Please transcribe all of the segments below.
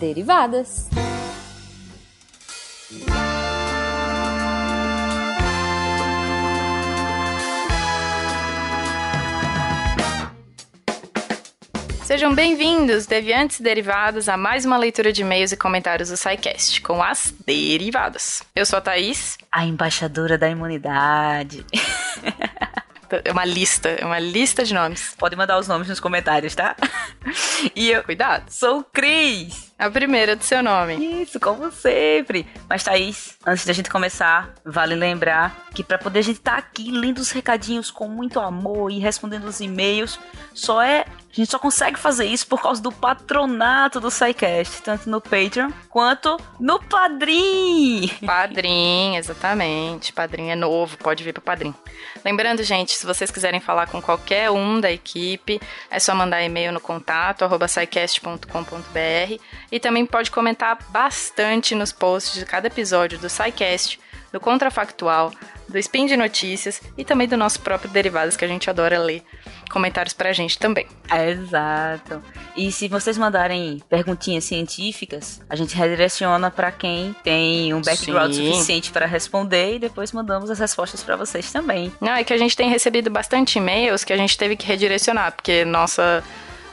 derivadas. Sejam bem-vindos, deviantes e derivados, a mais uma leitura de e-mails e comentários do SciCast, com as derivadas. Eu sou a Thaís. A embaixadora da imunidade. É uma lista, é uma lista de nomes. Pode mandar os nomes nos comentários, tá? E eu, cuidado, sou o Cris. A primeira do seu nome. Isso, como sempre. Mas, Thaís, antes da gente começar, vale lembrar que para poder a gente estar tá aqui lendo os recadinhos com muito amor e respondendo os e-mails, só é a gente só consegue fazer isso por causa do patronato do SciCast, tanto no Patreon quanto no Padrim. Padrim, exatamente. Padrim é novo, pode vir pro Padrim. Lembrando, gente, se vocês quiserem falar com qualquer um da equipe, é só mandar e-mail no contato arroba e também pode comentar bastante nos posts de cada episódio do SciCast, do Contrafactual, do Spin de Notícias e também do nosso próprio Derivados, que a gente adora ler comentários pra gente também. Exato. E se vocês mandarem perguntinhas científicas, a gente redireciona para quem tem um background Sim. suficiente para responder e depois mandamos as respostas para vocês também. Não, é que a gente tem recebido bastante e-mails que a gente teve que redirecionar, porque nossa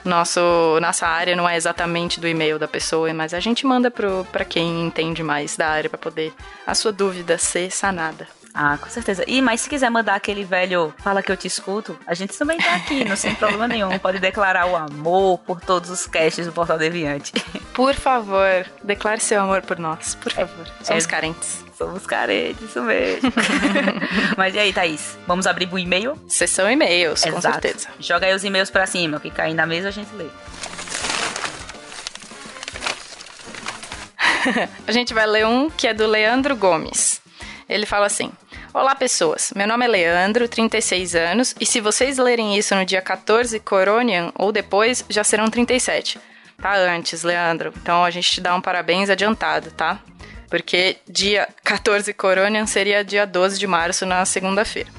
nosso, nossa área não é exatamente do e-mail da pessoa, mas a gente manda para quem entende mais da área para poder a sua dúvida ser sanada. Ah, com certeza. E mas se quiser mandar aquele velho fala que eu te escuto, a gente também tá aqui, não sem problema nenhum. Pode declarar o amor por todos os casts do Portal Deviante. Por favor, declare seu amor por nós, por favor. Somos é, carentes. Somos carentes, isso mesmo. mas e aí, Thaís? Vamos abrir o e-mail? Sessão e-mails, com certeza. Joga aí os e-mails pra cima, o que cair na mesa a gente lê. a gente vai ler um que é do Leandro Gomes. Ele fala assim: Olá, pessoas. Meu nome é Leandro, 36 anos, e se vocês lerem isso no dia 14 Coronian ou depois, já serão 37. Tá antes, Leandro. Então a gente te dá um parabéns adiantado, tá? Porque dia 14 Coronian seria dia 12 de março, na segunda-feira.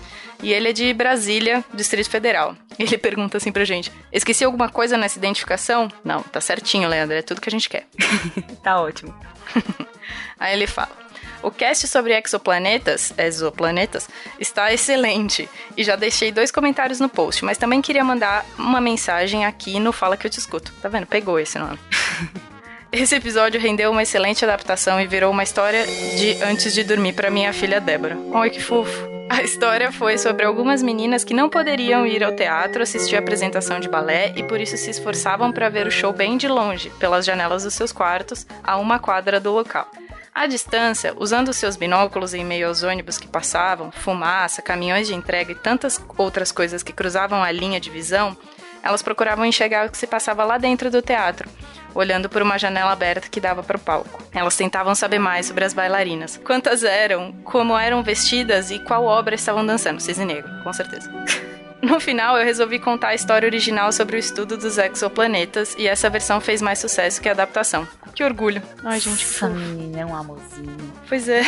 E ele é de Brasília, Distrito Federal. Ele pergunta assim pra gente: Esqueci alguma coisa nessa identificação? Não, tá certinho, Leandro, é tudo que a gente quer. tá ótimo. Aí ele fala: o cast sobre exoplanetas, exoplanetas, está excelente e já deixei dois comentários no post, mas também queria mandar uma mensagem aqui no Fala que eu te escuto. Tá vendo? Pegou esse nome. Esse episódio rendeu uma excelente adaptação e virou uma história de antes de dormir para minha filha Débora. Oi, que fofo! A história foi sobre algumas meninas que não poderiam ir ao teatro assistir a apresentação de balé e por isso se esforçavam para ver o show bem de longe, pelas janelas dos seus quartos, a uma quadra do local. À distância, usando seus binóculos em meio aos ônibus que passavam, fumaça, caminhões de entrega e tantas outras coisas que cruzavam a linha de visão, elas procuravam enxergar o que se passava lá dentro do teatro, olhando por uma janela aberta que dava para o palco. Elas tentavam saber mais sobre as bailarinas. Quantas eram, como eram vestidas e qual obra estavam dançando. Cisne Negro, com certeza. No final, eu resolvi contar a história original sobre o estudo dos exoplanetas e essa versão fez mais sucesso que a adaptação. Que orgulho. Ai, gente. Essa menina é um amorzinho. Pois é.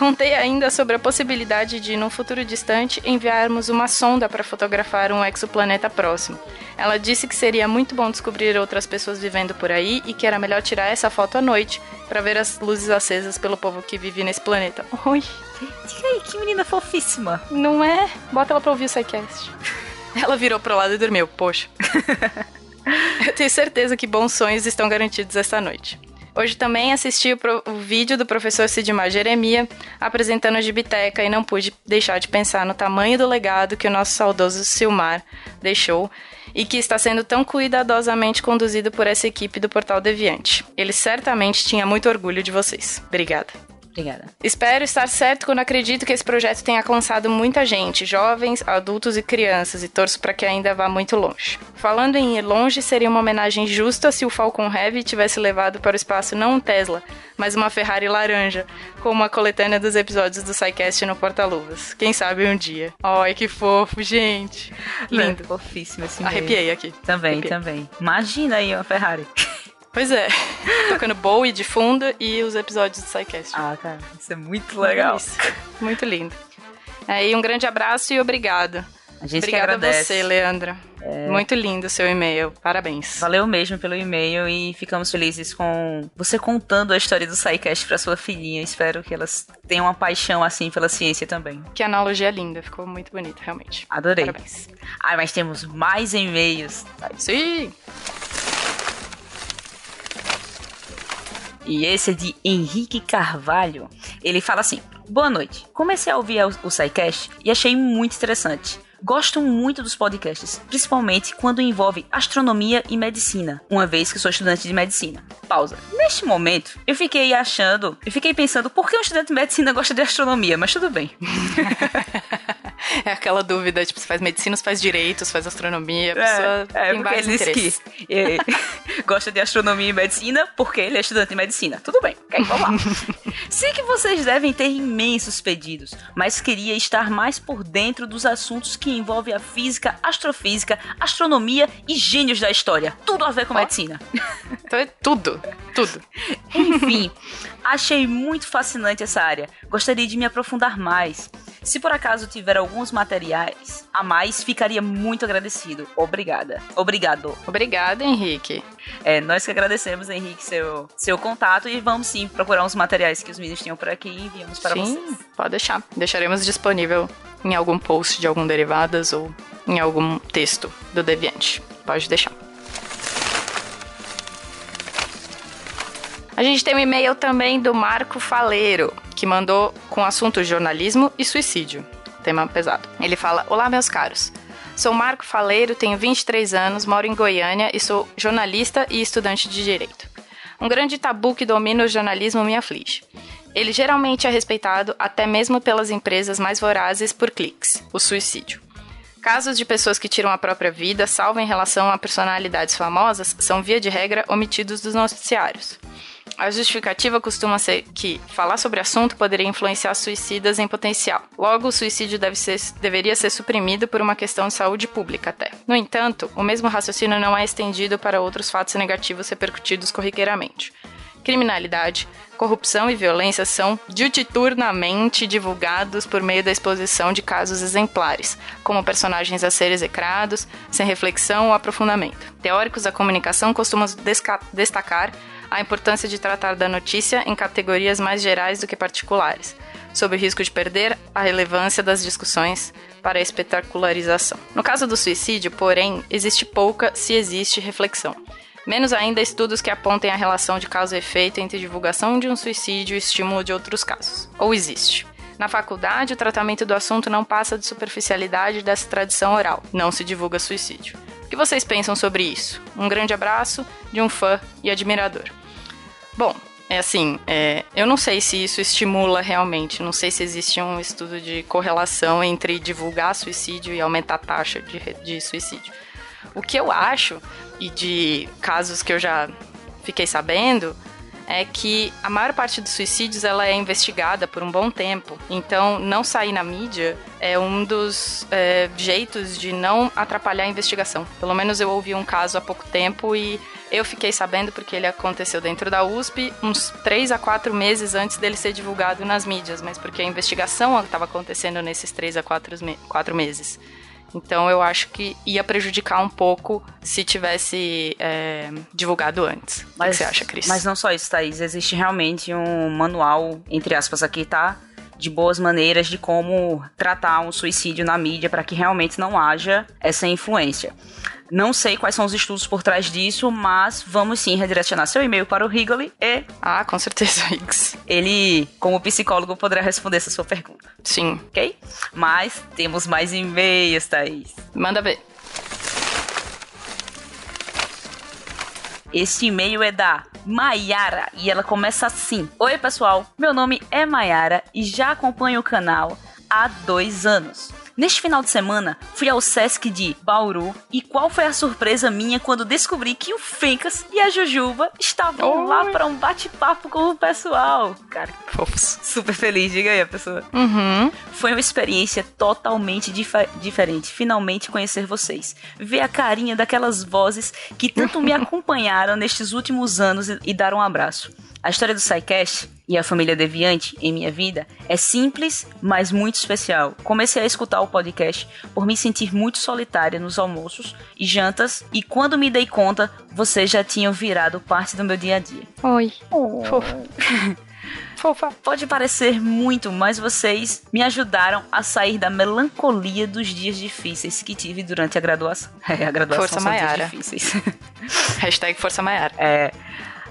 Contei ainda sobre a possibilidade de, num futuro distante, enviarmos uma sonda para fotografar um exoplaneta próximo. Ela disse que seria muito bom descobrir outras pessoas vivendo por aí e que era melhor tirar essa foto à noite para ver as luzes acesas pelo povo que vive nesse planeta. Oi. Diga aí, que menina fofíssima. Não é? Bota ela pra ouvir o SciCast. Ela virou pro lado e dormiu, poxa. Eu tenho certeza que bons sonhos estão garantidos esta noite. Hoje também assisti o, pro, o vídeo do professor Sidmar Jeremia apresentando a Gibiteca e não pude deixar de pensar no tamanho do legado que o nosso saudoso Silmar deixou e que está sendo tão cuidadosamente conduzido por essa equipe do Portal Deviante. Ele certamente tinha muito orgulho de vocês. Obrigada. Obrigada. Espero estar certo quando acredito que esse projeto tenha alcançado muita gente, jovens, adultos e crianças, e torço para que ainda vá muito longe. Falando em ir longe, seria uma homenagem justa se o Falcon Heavy tivesse levado para o espaço não um Tesla, mas uma Ferrari laranja, como a coletânea dos episódios do SciCast no Porta-Luvas. Quem sabe um dia. Ai, que fofo, gente. Lindo. Fofíssimo esse Arrepiei aqui. Também, Arrepiei. também. Imagina aí uma Ferrari. Pois é. Tocando Bowie de fundo e os episódios do SciCast. Ah, cara, isso é muito legal. Isso. Muito lindo. Aí, um grande abraço e obrigado. A gente Obrigada a você, Leandra. É... Muito lindo o seu e-mail. Parabéns. Valeu mesmo pelo e-mail e ficamos felizes com você contando a história do SciCast para sua filhinha. Espero que elas tenham uma paixão assim pela ciência também. Que analogia linda, ficou muito bonito, realmente. Adorei. Parabéns. Ah, mas temos mais e-mails. Sim. E esse é de Henrique Carvalho. Ele fala assim: Boa noite. Comecei a ouvir o SciCast e achei muito interessante. Gosto muito dos podcasts, principalmente quando envolve astronomia e medicina, uma vez que sou estudante de medicina. Pausa. Neste momento, eu fiquei achando, eu fiquei pensando por que um estudante de medicina gosta de astronomia, mas tudo bem. é aquela dúvida, tipo, você faz medicina, você faz direito, você faz astronomia, a pessoa é, é, tem vários ele interesses. Que, é, gosta de astronomia e medicina porque ele é estudante de medicina. Tudo bem, quer vamos lá. Sei que vocês devem ter imensos pedidos, mas queria estar mais por dentro dos assuntos que envolve a física, astrofísica, astronomia e gênios da história. Tudo a ver com oh. medicina. Então é tudo, tudo. Enfim, achei muito fascinante essa área. Gostaria de me aprofundar mais. Se por acaso tiver alguns materiais a mais, ficaria muito agradecido. Obrigada. Obrigado. Obrigada, Henrique. É, nós que agradecemos, Henrique, seu, seu contato e vamos sim procurar uns materiais que os meninos tinham por aqui e enviamos para sim, vocês. Sim, pode deixar. Deixaremos disponível em algum post de algum derivadas ou em algum texto do Deviante. Pode deixar. A gente tem um e-mail também do Marco Faleiro, que mandou com assunto jornalismo e suicídio. Tema pesado. Ele fala: Olá, meus caros. Sou Marco Faleiro, tenho 23 anos, moro em Goiânia e sou jornalista e estudante de direito. Um grande tabu que domina o jornalismo me aflige. Ele geralmente é respeitado até mesmo pelas empresas mais vorazes por cliques, o suicídio. Casos de pessoas que tiram a própria vida, salvo em relação a personalidades famosas, são via de regra omitidos dos noticiários. A justificativa costuma ser que falar sobre assunto poderia influenciar suicidas em potencial. Logo, o suicídio deve ser, deveria ser suprimido por uma questão de saúde pública até. No entanto, o mesmo raciocínio não é estendido para outros fatos negativos repercutidos corriqueiramente criminalidade, corrupção e violência são diuturnamente divulgados por meio da exposição de casos exemplares, como personagens a ser execrados, sem reflexão ou aprofundamento. Teóricos da comunicação costumam destacar a importância de tratar da notícia em categorias mais gerais do que particulares, sob o risco de perder a relevância das discussões para a espetacularização. No caso do suicídio, porém, existe pouca, se existe, reflexão. Menos ainda estudos que apontem a relação de causa e efeito entre divulgação de um suicídio e estímulo de outros casos. Ou existe. Na faculdade, o tratamento do assunto não passa de superficialidade dessa tradição oral. Não se divulga suicídio. Vocês pensam sobre isso? Um grande abraço de um fã e admirador. Bom, é assim, é, eu não sei se isso estimula realmente, não sei se existe um estudo de correlação entre divulgar suicídio e aumentar a taxa de, de suicídio. O que eu acho, e de casos que eu já fiquei sabendo, é que a maior parte dos suicídios ela é investigada por um bom tempo. Então, não sair na mídia é um dos é, jeitos de não atrapalhar a investigação. Pelo menos eu ouvi um caso há pouco tempo e eu fiquei sabendo porque ele aconteceu dentro da USP uns três a quatro meses antes dele ser divulgado nas mídias, mas porque a investigação estava acontecendo nesses três a quatro, me quatro meses. Então eu acho que ia prejudicar um pouco se tivesse é, divulgado antes. Mas, o que você acha, Cris? Mas não só isso, Thaís. Existe realmente um manual, entre aspas, aqui, tá? De boas maneiras de como tratar um suicídio na mídia para que realmente não haja essa influência. Não sei quais são os estudos por trás disso, mas vamos sim redirecionar seu e-mail para o Rigoli e. Ah, com certeza, Higgs. Ele, como psicólogo, poderá responder essa sua pergunta. Sim. Ok? Mas temos mais e-mails, Thaís. Manda ver. Este e-mail é da Maiara e ela começa assim: Oi, pessoal, meu nome é Maiara e já acompanho o canal há dois anos. Neste final de semana, fui ao Sesc de Bauru e qual foi a surpresa minha quando descobri que o Fencas e a Jujuba estavam Oi. lá para um bate-papo com o pessoal. Cara, fofos. Super feliz, diga aí a pessoa. Uhum. Foi uma experiência totalmente dif diferente. Finalmente conhecer vocês. Ver a carinha daquelas vozes que tanto me acompanharam nestes últimos anos e, e dar um abraço. A história do SciCast e a família Deviante em minha vida é simples, mas muito especial. Comecei a escutar o podcast por me sentir muito solitária nos almoços e jantas, e quando me dei conta, vocês já tinham virado parte do meu dia a dia. Oi. Oh. Fofa. Pode parecer muito, mas vocês me ajudaram a sair da melancolia dos dias difíceis que tive durante a graduação. É, a graduação Força Maiara. difíceis. Hashtag Força Maiara. É.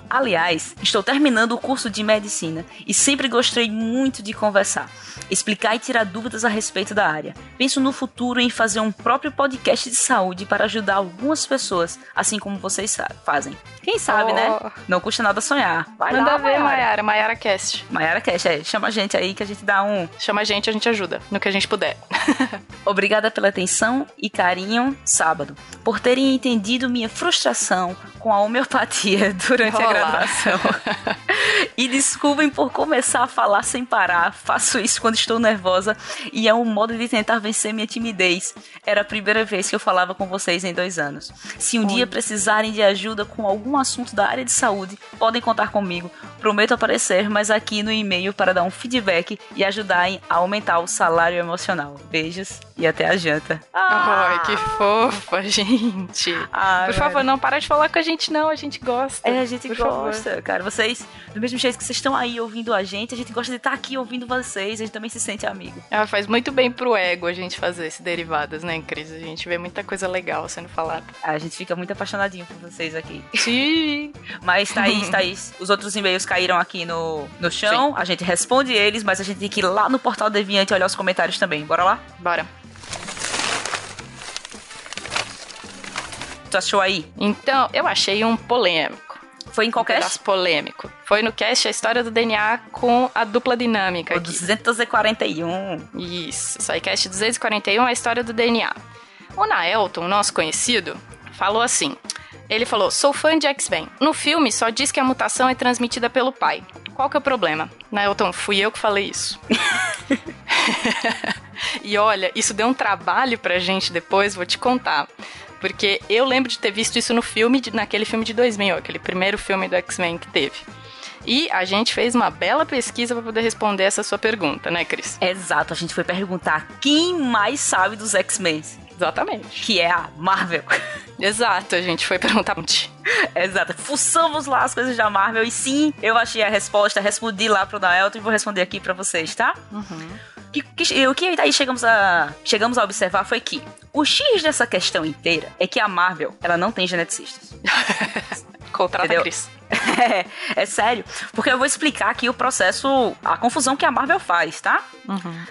Aliás, estou terminando o curso de medicina e sempre gostei muito de conversar, explicar e tirar dúvidas a respeito da área. Penso no futuro em fazer um próprio podcast de saúde para ajudar algumas pessoas, assim como vocês fazem. Quem sabe, né? oh. né? Não custa nada sonhar. Vai Manda lá, ver, Mayara. Mayara Cast. Mayara Cast, é. Chama a gente aí que a gente dá um. Chama a gente, a gente ajuda no que a gente puder. Obrigada pela atenção e carinho sábado, por terem entendido minha frustração com a homeopatia durante oh. a graduação. e desculpem por começar a falar sem parar. Faço isso quando estou nervosa e é um modo de tentar vencer minha timidez. Era a primeira vez que eu falava com vocês em dois anos. Se um Oi. dia precisarem de ajuda com algum assunto da área de saúde, podem contar comigo. Prometo aparecer, mas aqui no e-mail para dar um feedback e ajudarem a aumentar o salário emocional. Beijos e até a janta. Ah! Ai, que fofa, gente. Ah, Por favor, não para de falar com a gente, não. A gente gosta. É, a gente Por gosta, favor. cara. Vocês, do mesmo jeito que vocês estão aí ouvindo a gente, a gente gosta de estar aqui ouvindo vocês. A gente também se sente amigo. Ah, faz muito bem pro ego a gente fazer esse derivadas, né, Cris? A gente vê muita coisa legal sendo falada. A gente fica muito apaixonadinho por vocês aqui. Sim. Mas, Thaís, Thaís, os outros e-mails caíram aqui no, no chão. Sim. A gente responde eles, mas a gente tem que ir lá no portal Deviante olhar os comentários também. Bora lá? Bora. Tu achou aí? Então, eu achei um polêmico. Foi em qualquer um polêmico. Foi no cast a história do DNA com a dupla dinâmica. O 241. Isso, isso aí, cast 241 é a história do DNA. O Naelton, nosso conhecido, falou assim: ele falou: Sou fã de X-Men. No filme só diz que a mutação é transmitida pelo pai. Qual que é o problema? Naelton, fui eu que falei isso. e olha, isso deu um trabalho pra gente depois, vou te contar. Porque eu lembro de ter visto isso no filme, naquele filme de 2000, aquele primeiro filme do X-Men que teve. E a gente fez uma bela pesquisa para poder responder essa sua pergunta, né, Cris? Exato, a gente foi perguntar quem mais sabe dos X-Men. Exatamente. Que é a Marvel. Exato, a gente foi perguntar. Exato. Fuçamos lá as coisas da Marvel e sim, eu achei a resposta, respondi lá pro Naelton e vou responder aqui para vocês, tá? Uhum. Que, que, o que aí chegamos a, chegamos a observar foi que o X dessa questão inteira é que a Marvel, ela não tem geneticistas. Contrata Entendeu? Chris. É, é sério. Porque eu vou explicar aqui o processo, a confusão que a Marvel faz, tá? Uhum.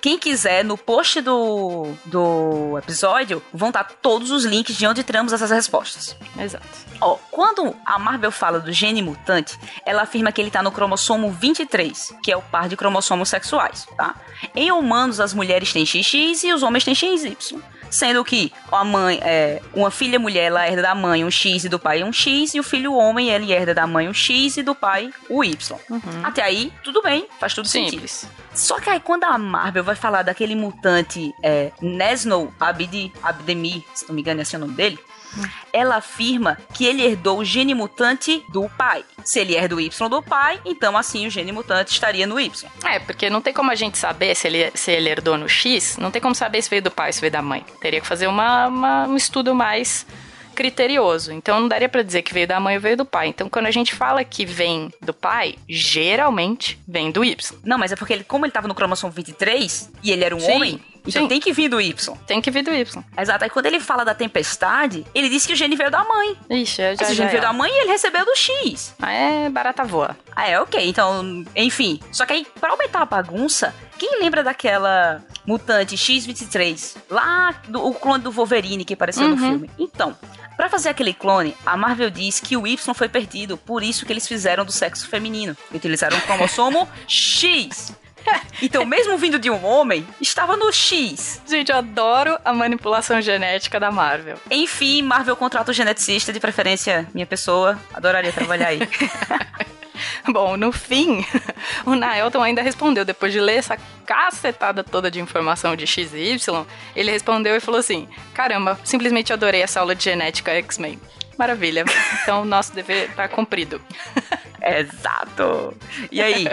Quem quiser, no post do, do episódio, vão estar todos os links de onde tiramos essas respostas. Exato. Ó, quando a Marvel fala do gene mutante, ela afirma que ele está no cromossomo 23, que é o par de cromossomos sexuais, tá? Em humanos, as mulheres têm XX e os homens têm XY sendo que a mãe, é, uma filha mulher, ela herda da mãe um X e do pai um X, e o filho homem, ele herda da mãe um X e do pai o Y. Uhum. Até aí, tudo bem, faz tudo Simples. sentido. Só que aí quando a Marvel vai falar daquele mutante é, Nesno Abdi, Abdemi, se não me engano é assim o nome dele, ela afirma que ele herdou o gene mutante do pai. Se ele herda o Y do pai, então assim o gene mutante estaria no Y. É, porque não tem como a gente saber se ele, se ele herdou no X, não tem como saber se veio do pai ou se veio da mãe. Teria que fazer uma, uma um estudo mais criterioso. Então não daria para dizer que veio da mãe ou veio do pai. Então quando a gente fala que vem do pai, geralmente vem do Y. Não, mas é porque ele, como ele tava no cromossomo 23 e ele era um Sim. homem, então Sim. tem que vir do Y. Tem que vir do Y. Exato. Aí quando ele fala da tempestade, ele disse que o gene veio da mãe. Ixi, já, Esse gene veio é. da mãe e ele recebeu do X. Ah, é barata voa. Ah, é, ok. Então, enfim. Só que aí, pra aumentar a bagunça, quem lembra daquela mutante X-23? Lá, do, o clone do Wolverine que apareceu uhum. no filme. Então, para fazer aquele clone, a Marvel diz que o Y foi perdido, por isso que eles fizeram do sexo feminino. Utilizaram o cromossomo X. Então, mesmo vindo de um homem, estava no X. Gente, eu adoro a manipulação genética da Marvel. Enfim, Marvel contrata o geneticista, de preferência minha pessoa. Adoraria trabalhar aí. Bom, no fim, o Naelton ainda respondeu, depois de ler essa cacetada toda de informação de X e Y, ele respondeu e falou assim: Caramba, simplesmente adorei essa aula de genética X-Men. Maravilha. Então, nosso dever está cumprido. Exato. E aí?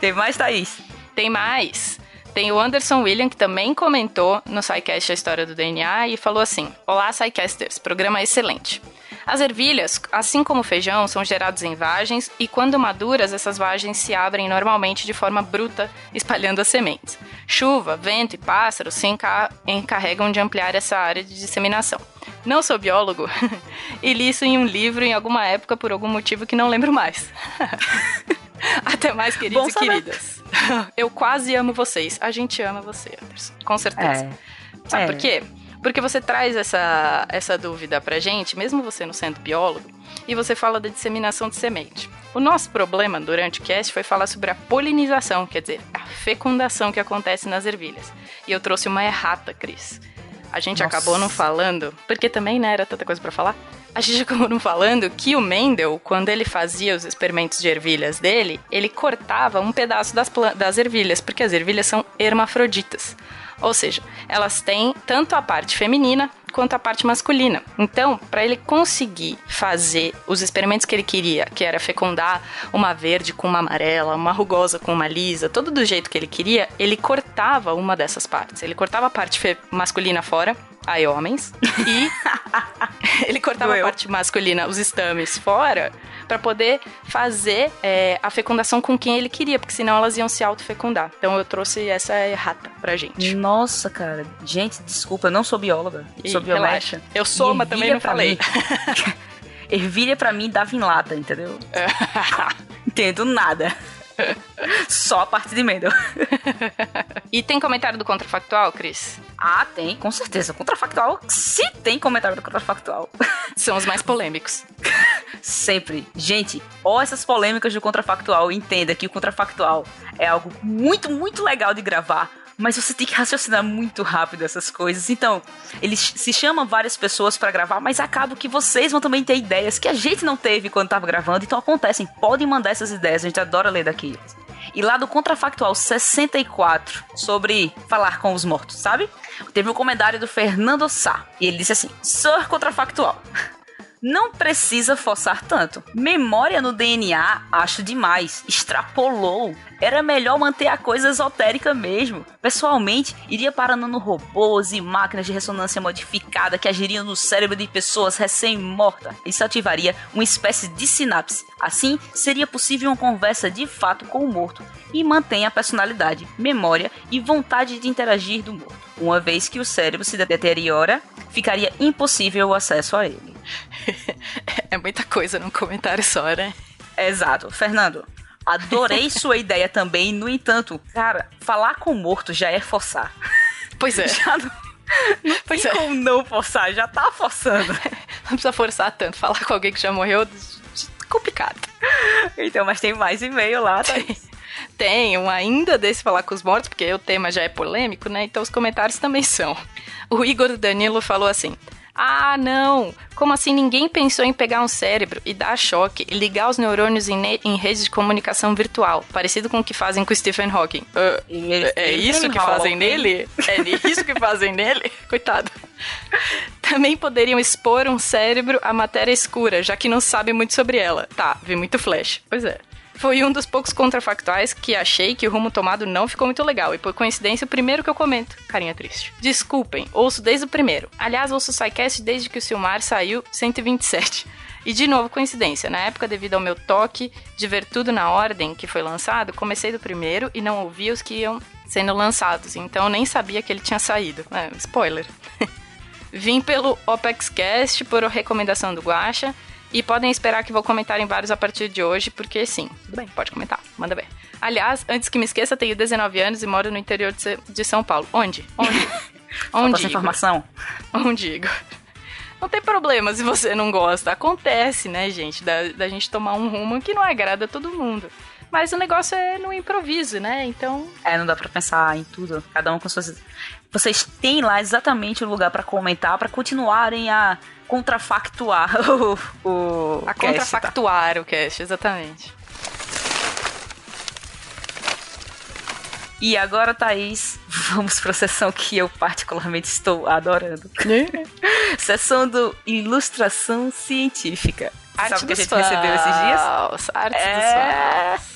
Tem mais, Thaís? Tem mais. Tem o Anderson William, que também comentou no SciCast a história do DNA e falou assim: Olá, SciCasters, programa excelente. As ervilhas, assim como o feijão, são gerados em vagens e, quando maduras, essas vagens se abrem normalmente de forma bruta, espalhando as sementes. Chuva, vento e pássaros se encarregam de ampliar essa área de disseminação. Não sou biólogo e li isso em um livro em alguma época por algum motivo que não lembro mais. Até mais, queridos e queridas. Eu quase amo vocês. A gente ama você, Anderson. Com certeza. É. Sabe é. por quê? Porque você traz essa, essa dúvida pra gente, mesmo você não sendo biólogo, e você fala da disseminação de semente. O nosso problema durante o cast foi falar sobre a polinização, quer dizer, a fecundação que acontece nas ervilhas. E eu trouxe uma errata, Cris. A gente Nossa. acabou não falando, porque também não né, era tanta coisa para falar. A gente acabou falando que o Mendel, quando ele fazia os experimentos de ervilhas dele, ele cortava um pedaço das, das ervilhas, porque as ervilhas são hermafroditas. Ou seja, elas têm tanto a parte feminina quanto a parte masculina. Então, para ele conseguir fazer os experimentos que ele queria, que era fecundar uma verde com uma amarela, uma rugosa com uma lisa, todo do jeito que ele queria, ele cortava uma dessas partes. Ele cortava a parte masculina fora aí homens. E ele cortava Doeu. a parte masculina, os estames, fora, para poder fazer é, a fecundação com quem ele queria, porque senão elas iam se autofecundar. Então eu trouxe essa errata pra gente. Nossa, cara. Gente, desculpa, eu não sou bióloga. Ih, sou biomédica. Eu sou, mas também não falei. Ervilha pra mim dava em lata, entendeu? Entendo nada. Só a parte de Mendel. e tem comentário do contrafactual, Cris? Ah, tem, com certeza. Contrafactual, se tem comentário do contrafactual. São os mais polêmicos. Sempre. Gente, ó essas polêmicas do contrafactual. Entenda que o contrafactual é algo muito, muito legal de gravar mas você tem que raciocinar muito rápido essas coisas. Então, eles se chamam várias pessoas para gravar, mas acaba que vocês vão também ter ideias que a gente não teve quando tava gravando. Então acontecem, podem mandar essas ideias, a gente adora ler daqui. E lá do Contrafactual 64, sobre falar com os mortos, sabe? Teve um comentário do Fernando Sá. E ele disse assim: Sou contrafactual. Não precisa forçar tanto. Memória no DNA, acho demais. Extrapolou. Era melhor manter a coisa esotérica mesmo. Pessoalmente, iria para nanorobôs e máquinas de ressonância modificada que agiriam no cérebro de pessoas recém-mortas. Isso ativaria uma espécie de sinapse. Assim, seria possível uma conversa de fato com o morto e mantém a personalidade, memória e vontade de interagir do morto. Uma vez que o cérebro se deteriora, ficaria impossível o acesso a ele. é muita coisa num comentário só, né? Exato. Fernando, adorei sua ideia também. No entanto, cara, falar com morto já é forçar. Pois é. Já não, não pois tem é. como não forçar, já tá forçando. Não precisa forçar tanto. Falar com alguém que já morreu, complicado. Então, mas tem mais e-mail lá, tá? Tem um ainda desse falar com os mortos, porque o tema já é polêmico, né? Então os comentários também são. O Igor Danilo falou assim: ah, não! Como assim ninguém pensou em pegar um cérebro e dar choque e ligar os neurônios em, em redes de comunicação virtual, parecido com o que fazem com o Stephen Hawking? Uh, é isso que fazem nele? É isso que fazem nele? Coitado. Também poderiam expor um cérebro à matéria escura, já que não sabe muito sobre ela. Tá, vi muito flash. Pois é. Foi um dos poucos contrafactuais que achei que o rumo tomado não ficou muito legal. E por coincidência, o primeiro que eu comento. Carinha triste. Desculpem, ouço desde o primeiro. Aliás, ouço o SciCast desde que o Silmar saiu 127. E de novo, coincidência. Na época, devido ao meu toque de ver tudo na ordem que foi lançado, comecei do primeiro e não ouvi os que iam sendo lançados. Então nem sabia que ele tinha saído. É, spoiler. Vim pelo OpexCast por recomendação do Guacha e podem esperar que vou comentar em vários a partir de hoje, porque sim. Tudo bem, pode comentar. Manda ver. Aliás, antes que me esqueça, tenho 19 anos e moro no interior de São Paulo. Onde? Onde? Onde? essa informação? Onde, Igor? Não tem problema se você não gosta. Acontece, né, gente? Da, da gente tomar um rumo que não agrada todo mundo. Mas o negócio é no improviso, né? Então. É, não dá pra pensar em tudo. Cada um com suas. Vocês têm lá exatamente o lugar para comentar, para continuarem a contrafactuar o, o A cast, tá? contrafactuar tá? o cast, exatamente. E agora, Thaís, vamos para a sessão que eu particularmente estou adorando. sessão do Ilustração Científica. Arte Sabe o que a dos gente recebeu esses dias? fãs, Arte É. dos fãs.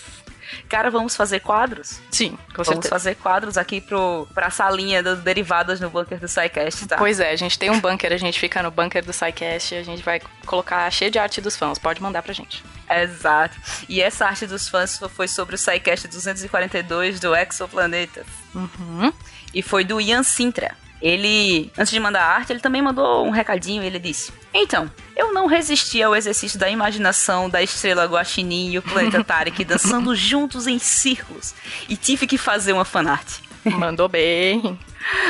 Cara, vamos fazer quadros? Sim, com Vamos certeza. fazer quadros aqui pro, pra salinha das derivadas no bunker do SciCast, tá? Pois é, a gente tem um bunker, a gente fica no bunker do SciCast e a gente vai colocar cheio de arte dos fãs. Pode mandar pra gente. Exato. E essa arte dos fãs foi sobre o SciCast 242 do Exoplaneta. Uhum. E foi do Ian Sintra. Ele, antes de mandar a arte, ele também mandou um recadinho. Ele disse: Então, eu não resisti ao exercício da imaginação da estrela Guaxinim e o planeta Tarek dançando juntos em círculos e tive que fazer uma fanart. Mandou bem.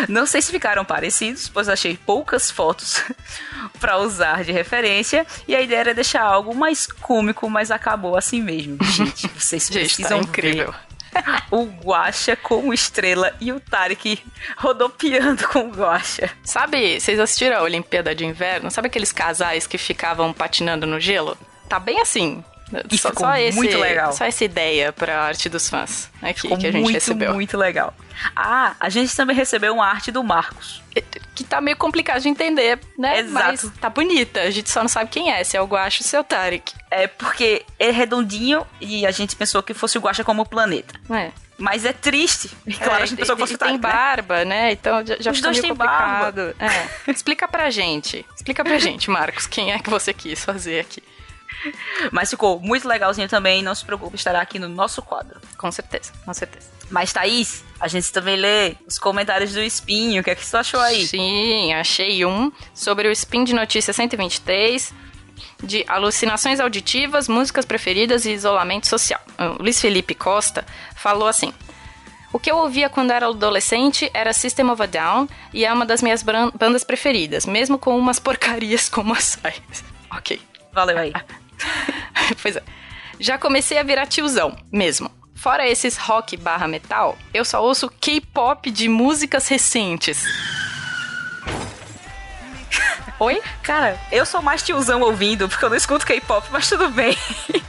Não sei se ficaram parecidos, pois achei poucas fotos pra usar de referência e a ideia era deixar algo mais cômico, mas acabou assim mesmo. Gente, vocês Gente, tá precisam incrível. ver o Guaxa com o Estrela e o Tarek rodopiando com o Guaxa. Sabe, vocês assistiram a Olimpíada de Inverno? Sabe aqueles casais que ficavam patinando no gelo? Tá bem assim. E ficou muito legal. Só essa ideia pra arte dos fãs aqui Ficou que a gente muito, recebeu. muito legal. Ah, a gente também recebeu uma arte do Marcos. Que tá meio complicado de entender, né? Exato. Mas tá bonita. A gente só não sabe quem é, se é o Guacho ou se é o Tarek. É porque é redondinho e a gente pensou que fosse o Guaxa como planeta. É. Mas é triste. E claro, É, a gente pensou que fosse o Tarek, tem né? barba, né? Então já, já Os dois têm barba. É. Explica pra gente. Explica pra gente, Marcos, quem é que você quis fazer aqui. Mas ficou muito legalzinho também. Não se preocupe, estará aqui no nosso quadro. Com certeza, com certeza. Mas, Thaís, a gente também lê os comentários do Espinho. O que é que você achou aí? Sim, achei um sobre o Spin de Notícia 123 de alucinações auditivas, músicas preferidas e isolamento social. O Luiz Felipe Costa falou assim: O que eu ouvia quando era adolescente era System of a Down e é uma das minhas bandas preferidas, mesmo com umas porcarias como a Sai. ok. Valeu aí. pois é. Já comecei a virar tiozão, mesmo. Fora esses rock barra metal, eu só ouço K-pop de músicas recentes. Oi? Cara, eu sou mais tiozão ouvindo, porque eu não escuto K-pop, mas tudo bem.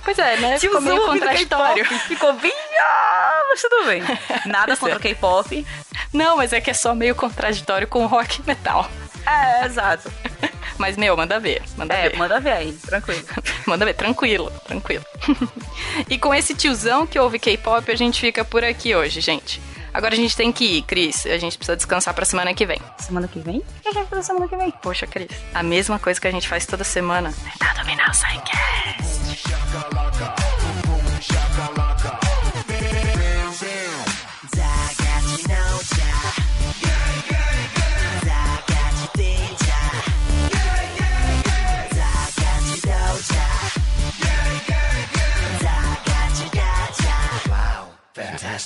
Pois é, né? Ficou Tiozão meio ouvindo contraditório. Ficou bem... Ah, mas tudo bem. Nada Pois contra é. K-pop. Não, mas é que é só meio contraditório com rock e metal. É, exato. Mas, meu, manda ver. Manda É, ver. manda ver aí, tranquilo. Manda ver, tranquilo, tranquilo. e com esse tiozão que ouve K-pop, a gente fica por aqui hoje, gente. Agora a gente tem que ir, Cris. A gente precisa descansar pra semana que vem. Semana que vem? O que a gente vai fazer semana que vem? Poxa, Cris. A mesma coisa que a gente faz toda semana. Tentar dominar o Psycast.